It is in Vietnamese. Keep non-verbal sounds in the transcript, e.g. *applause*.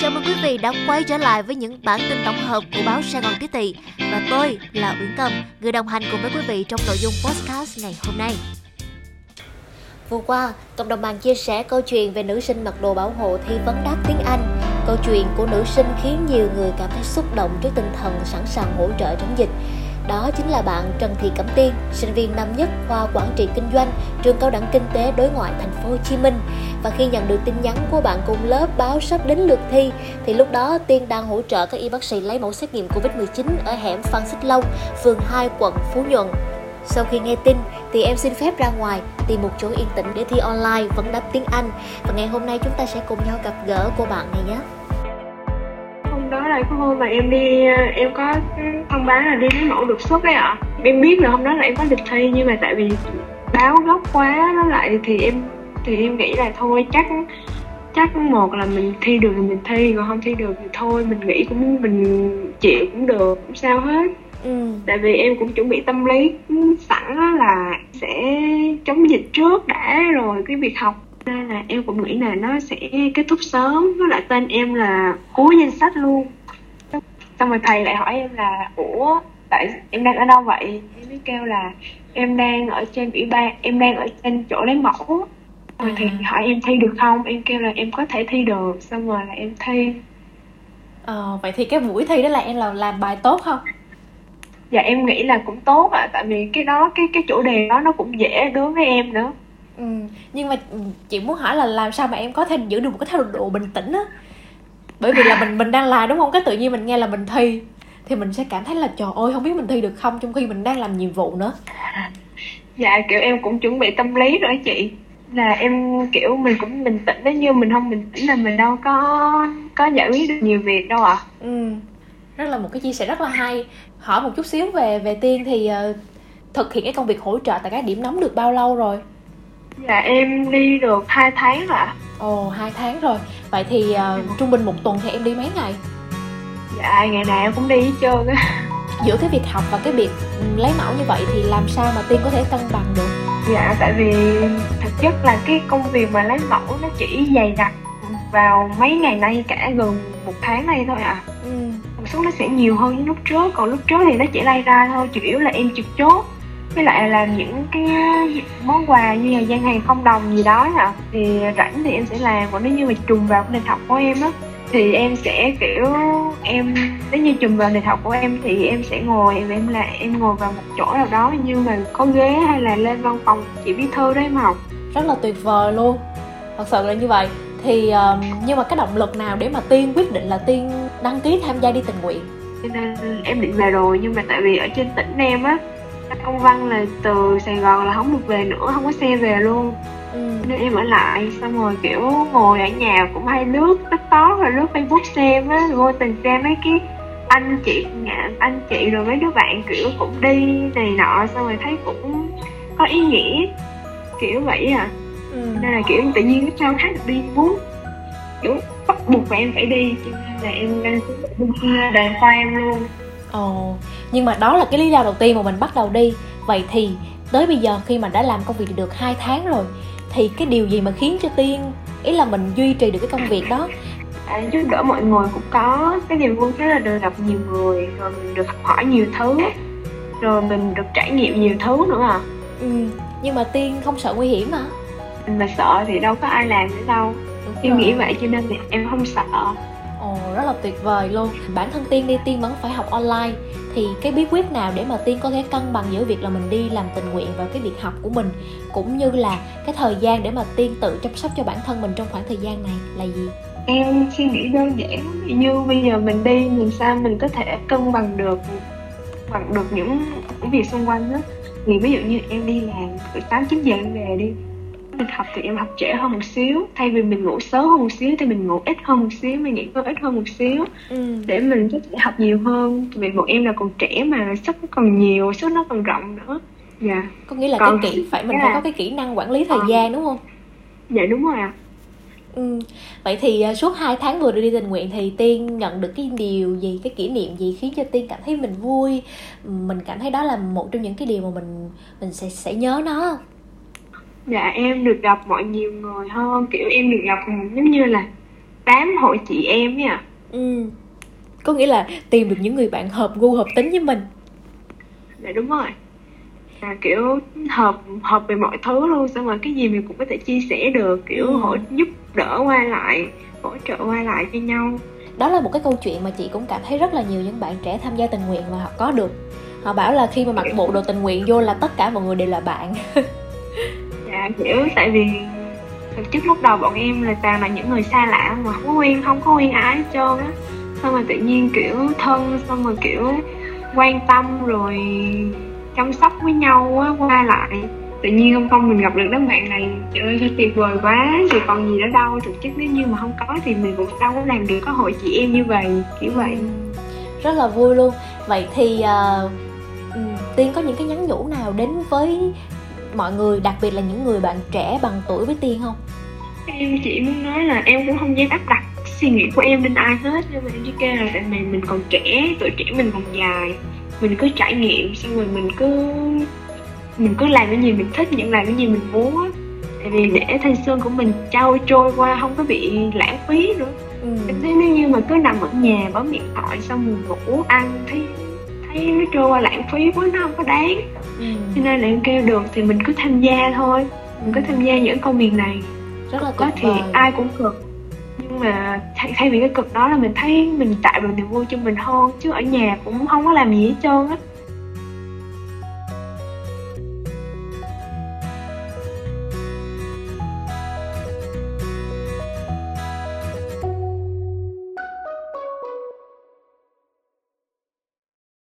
Chào mừng quý vị đã quay trở lại với những bản tin tổng hợp của báo Sài Gòn Tiếp Tỳ Và tôi là Uyển Cầm, người đồng hành cùng với quý vị trong nội dung podcast ngày hôm nay. Vừa qua, cộng đồng mạng chia sẻ câu chuyện về nữ sinh mặc đồ bảo hộ thi vấn đáp tiếng Anh. Câu chuyện của nữ sinh khiến nhiều người cảm thấy xúc động trước tinh thần sẵn sàng hỗ trợ chống dịch đó chính là bạn Trần Thị Cẩm Tiên, sinh viên năm nhất khoa quản trị kinh doanh, trường cao đẳng kinh tế đối ngoại thành phố Hồ Chí Minh. Và khi nhận được tin nhắn của bạn cùng lớp báo sắp đến lượt thi, thì lúc đó Tiên đang hỗ trợ các y bác sĩ lấy mẫu xét nghiệm Covid-19 ở hẻm Phan Xích Long, phường 2, quận Phú Nhuận. Sau khi nghe tin thì em xin phép ra ngoài tìm một chỗ yên tĩnh để thi online vẫn đáp tiếng Anh và ngày hôm nay chúng ta sẽ cùng nhau gặp gỡ cô bạn này nhé là cái hôm mà em đi em có thông báo là đi lấy mẫu đột xuất đấy ạ. Em biết là hôm đó là em có lịch thi nhưng mà tại vì báo gấp quá nó lại thì em thì em nghĩ là thôi chắc chắc một là mình thi được thì mình thi còn không thi được thì thôi mình nghĩ cũng mình chịu cũng được không sao hết. Ừ. tại vì em cũng chuẩn bị tâm lý sẵn là sẽ chống dịch trước đã rồi cái việc học. Nên là em cũng nghĩ là nó sẽ kết thúc sớm với lại tên em là cuối danh sách luôn xong rồi thầy lại hỏi em là ủa tại em đang ở đâu vậy? Em mới kêu là em đang ở trên ủy ban em đang ở trên chỗ lấy mẫu. Rồi à. thầy hỏi em thi được không? Em kêu là em có thể thi được. Xong rồi là em thi. Ờ vậy thì cái buổi thi đó là em là làm bài tốt không? Dạ em nghĩ là cũng tốt ạ à, tại vì cái đó cái cái chủ đề đó nó cũng dễ đối với em nữa. Ừ nhưng mà chị muốn hỏi là làm sao mà em có thể giữ được một cái thái độ bình tĩnh á bởi vì là mình mình đang làm đúng không? Cái tự nhiên mình nghe là mình thi. Thì mình sẽ cảm thấy là trời ơi không biết mình thi được không trong khi mình đang làm nhiệm vụ nữa. Dạ kiểu em cũng chuẩn bị tâm lý rồi chị. Là em kiểu mình cũng bình tĩnh nếu như mình không bình tĩnh là mình đâu có có giải quyết được nhiều việc đâu ạ. À. ừ. Rất là một cái chia sẻ rất là hay. Hỏi một chút xíu về về tiên thì uh, thực hiện cái công việc hỗ trợ tại các điểm nóng được bao lâu rồi dạ em đi được hai tháng rồi ạ. Ồ hai tháng rồi. Vậy thì uh, trung bình một tuần thì em đi mấy ngày? Dạ ngày nào em cũng đi hết trơn á. *laughs* Giữa cái việc học và cái việc lấy mẫu như vậy thì làm sao mà tiên có thể cân bằng được? Dạ tại vì thực chất là cái công việc mà lấy mẫu nó chỉ dày đặc vào mấy ngày nay cả gần một tháng nay thôi à ừ. một số nó sẽ nhiều hơn lúc trước còn lúc trước thì nó chỉ lay ra thôi chủ yếu là em trực chốt với lại là những cái món quà như là gian hàng không đồng gì đó à thì rảnh thì em sẽ làm. Còn nếu như mà trùng vào cái lịch học của em á thì em sẽ kiểu em nếu như trùng vào lịch học của em thì em sẽ ngồi em em là em ngồi vào một chỗ nào đó như mà có ghế hay là lên văn phòng chị bí thư đó em học. Rất là tuyệt vời luôn. Thật sự là như vậy. Thì um, nhưng mà cái động lực nào để mà tiên quyết định là tiên đăng ký tham gia đi tình nguyện? Nên em định về rồi nhưng mà tại vì ở trên tỉnh em á công văn là từ sài gòn là không được về nữa không có xe về luôn ừ. nên em ở lại xong rồi kiểu ngồi ở nhà cũng hay lướt tiktok rồi lướt facebook xem á vô tình xem mấy cái anh chị anh chị rồi mấy đứa bạn kiểu cũng đi này nọ xong rồi thấy cũng có ý nghĩa kiểu vậy à ừ. nên là kiểu tự nhiên cái sao hát được đi muốn kiểu bắt buộc mà em phải đi cho nên là em đăng ký đoàn khoa em luôn Ồ, nhưng mà đó là cái lý do đầu tiên mà mình bắt đầu đi. Vậy thì tới bây giờ khi mà đã làm công việc được 2 tháng rồi Thì cái điều gì mà khiến cho Tiên Ý là mình duy trì được cái công việc đó? À, giúp đỡ mọi người cũng có. Cái niềm vui đó là được gặp nhiều người rồi mình được học hỏi nhiều thứ rồi mình được trải nghiệm nhiều thứ nữa à. Ừ nhưng mà tiên không sợ nguy hiểm hả? Mà sợ thì đâu có ai làm nữa đâu. Em nghĩ vậy cho nên em không sợ rất là tuyệt vời luôn. Bản thân Tiên đi, Tiên vẫn phải học online. Thì cái bí quyết nào để mà Tiên có thể cân bằng giữa việc là mình đi làm tình nguyện và cái việc học của mình, Cũng như là cái thời gian để mà Tiên tự chăm sóc cho bản thân mình trong khoảng thời gian này là gì? Em suy nghĩ đơn giản, Như bây giờ mình đi làm sao mình có thể cân bằng được bằng được những việc xung quanh đó. Thì ví dụ như em đi làm từ 8 9 giờ em về đi mình học thì em học trễ hơn một xíu thay vì mình ngủ sớm hơn một xíu thì mình ngủ ít hơn một xíu mình nghỉ ngơi ít hơn một xíu ừ. để mình có thể học nhiều hơn vì bọn em là còn trẻ mà sức còn nhiều sức nó còn rộng nữa dạ yeah. có nghĩa là còn, cái kỹ phải mình yeah. phải có cái kỹ năng quản lý thời à. gian đúng không dạ đúng rồi ạ à. Ừ. Vậy thì uh, suốt 2 tháng vừa đi tình nguyện thì Tiên nhận được cái điều gì, cái kỷ niệm gì khiến cho Tiên cảm thấy mình vui Mình cảm thấy đó là một trong những cái điều mà mình mình sẽ sẽ nhớ nó dạ em được gặp mọi nhiều người hơn. Kiểu em được gặp giống như là đám hội chị em nha ừ. Có nghĩa là tìm được những người bạn hợp gu hợp tính với mình. Dạ đúng rồi. À, kiểu hợp hợp về mọi thứ luôn. Xong rồi cái gì mình cũng có thể chia sẻ được. Kiểu ừ. hỗ giúp đỡ qua lại hỗ trợ qua lại cho nhau. Đó là một cái câu chuyện mà chị cũng cảm thấy rất là nhiều những bạn trẻ tham gia tình nguyện và họ có được. Họ bảo là khi mà mặc bộ đồ tình nguyện vô là tất cả mọi người đều là bạn *laughs* kiểu tại vì thực chất lúc đầu bọn em là toàn là những người xa lạ mà không có quen không có quen ai hết trơn á. Xong rồi tự nhiên kiểu thân xong rồi kiểu quan tâm rồi chăm sóc với nhau á qua lại. Tự nhiên không không mình gặp được đám bạn này trời ơi tuyệt vời quá thì còn gì nữa đâu. Thực chất nếu như mà không có thì mình cũng đâu có làm được có hội chị em như vậy kiểu vậy. Ừ, rất là vui luôn. Vậy thì uh, tiên có những cái nhắn nhủ nào đến với mọi người đặc biệt là những người bạn trẻ bằng tuổi với tiên không? Em chỉ muốn nói là em cũng không dám áp đặt suy nghĩ của em lên ai hết. Nhưng mà em chỉ kêu là tại vì mình còn trẻ tuổi trẻ mình còn dài. Mình cứ trải nghiệm xong rồi mình cứ mình cứ làm cái gì mình thích những làm cái gì mình muốn á. Tại vì để thanh xuân của mình trôi trôi qua không có bị lãng phí nữa. Ừ. em thấy nếu như mà cứ nằm ở nhà bấm điện thoại xong mình ngủ ăn thấy thấy nó trôi qua lãng phí quá nó không có đáng. Ừ. cho nên là em kêu được thì mình cứ tham gia thôi. Mình cứ tham gia những công việc này. Rất là có thì ai cũng cực. Nhưng mà thay, thay vì cái cực đó là mình thấy mình tạo được niềm vui cho mình hơn. Chứ ở nhà cũng không có làm gì hết trơn á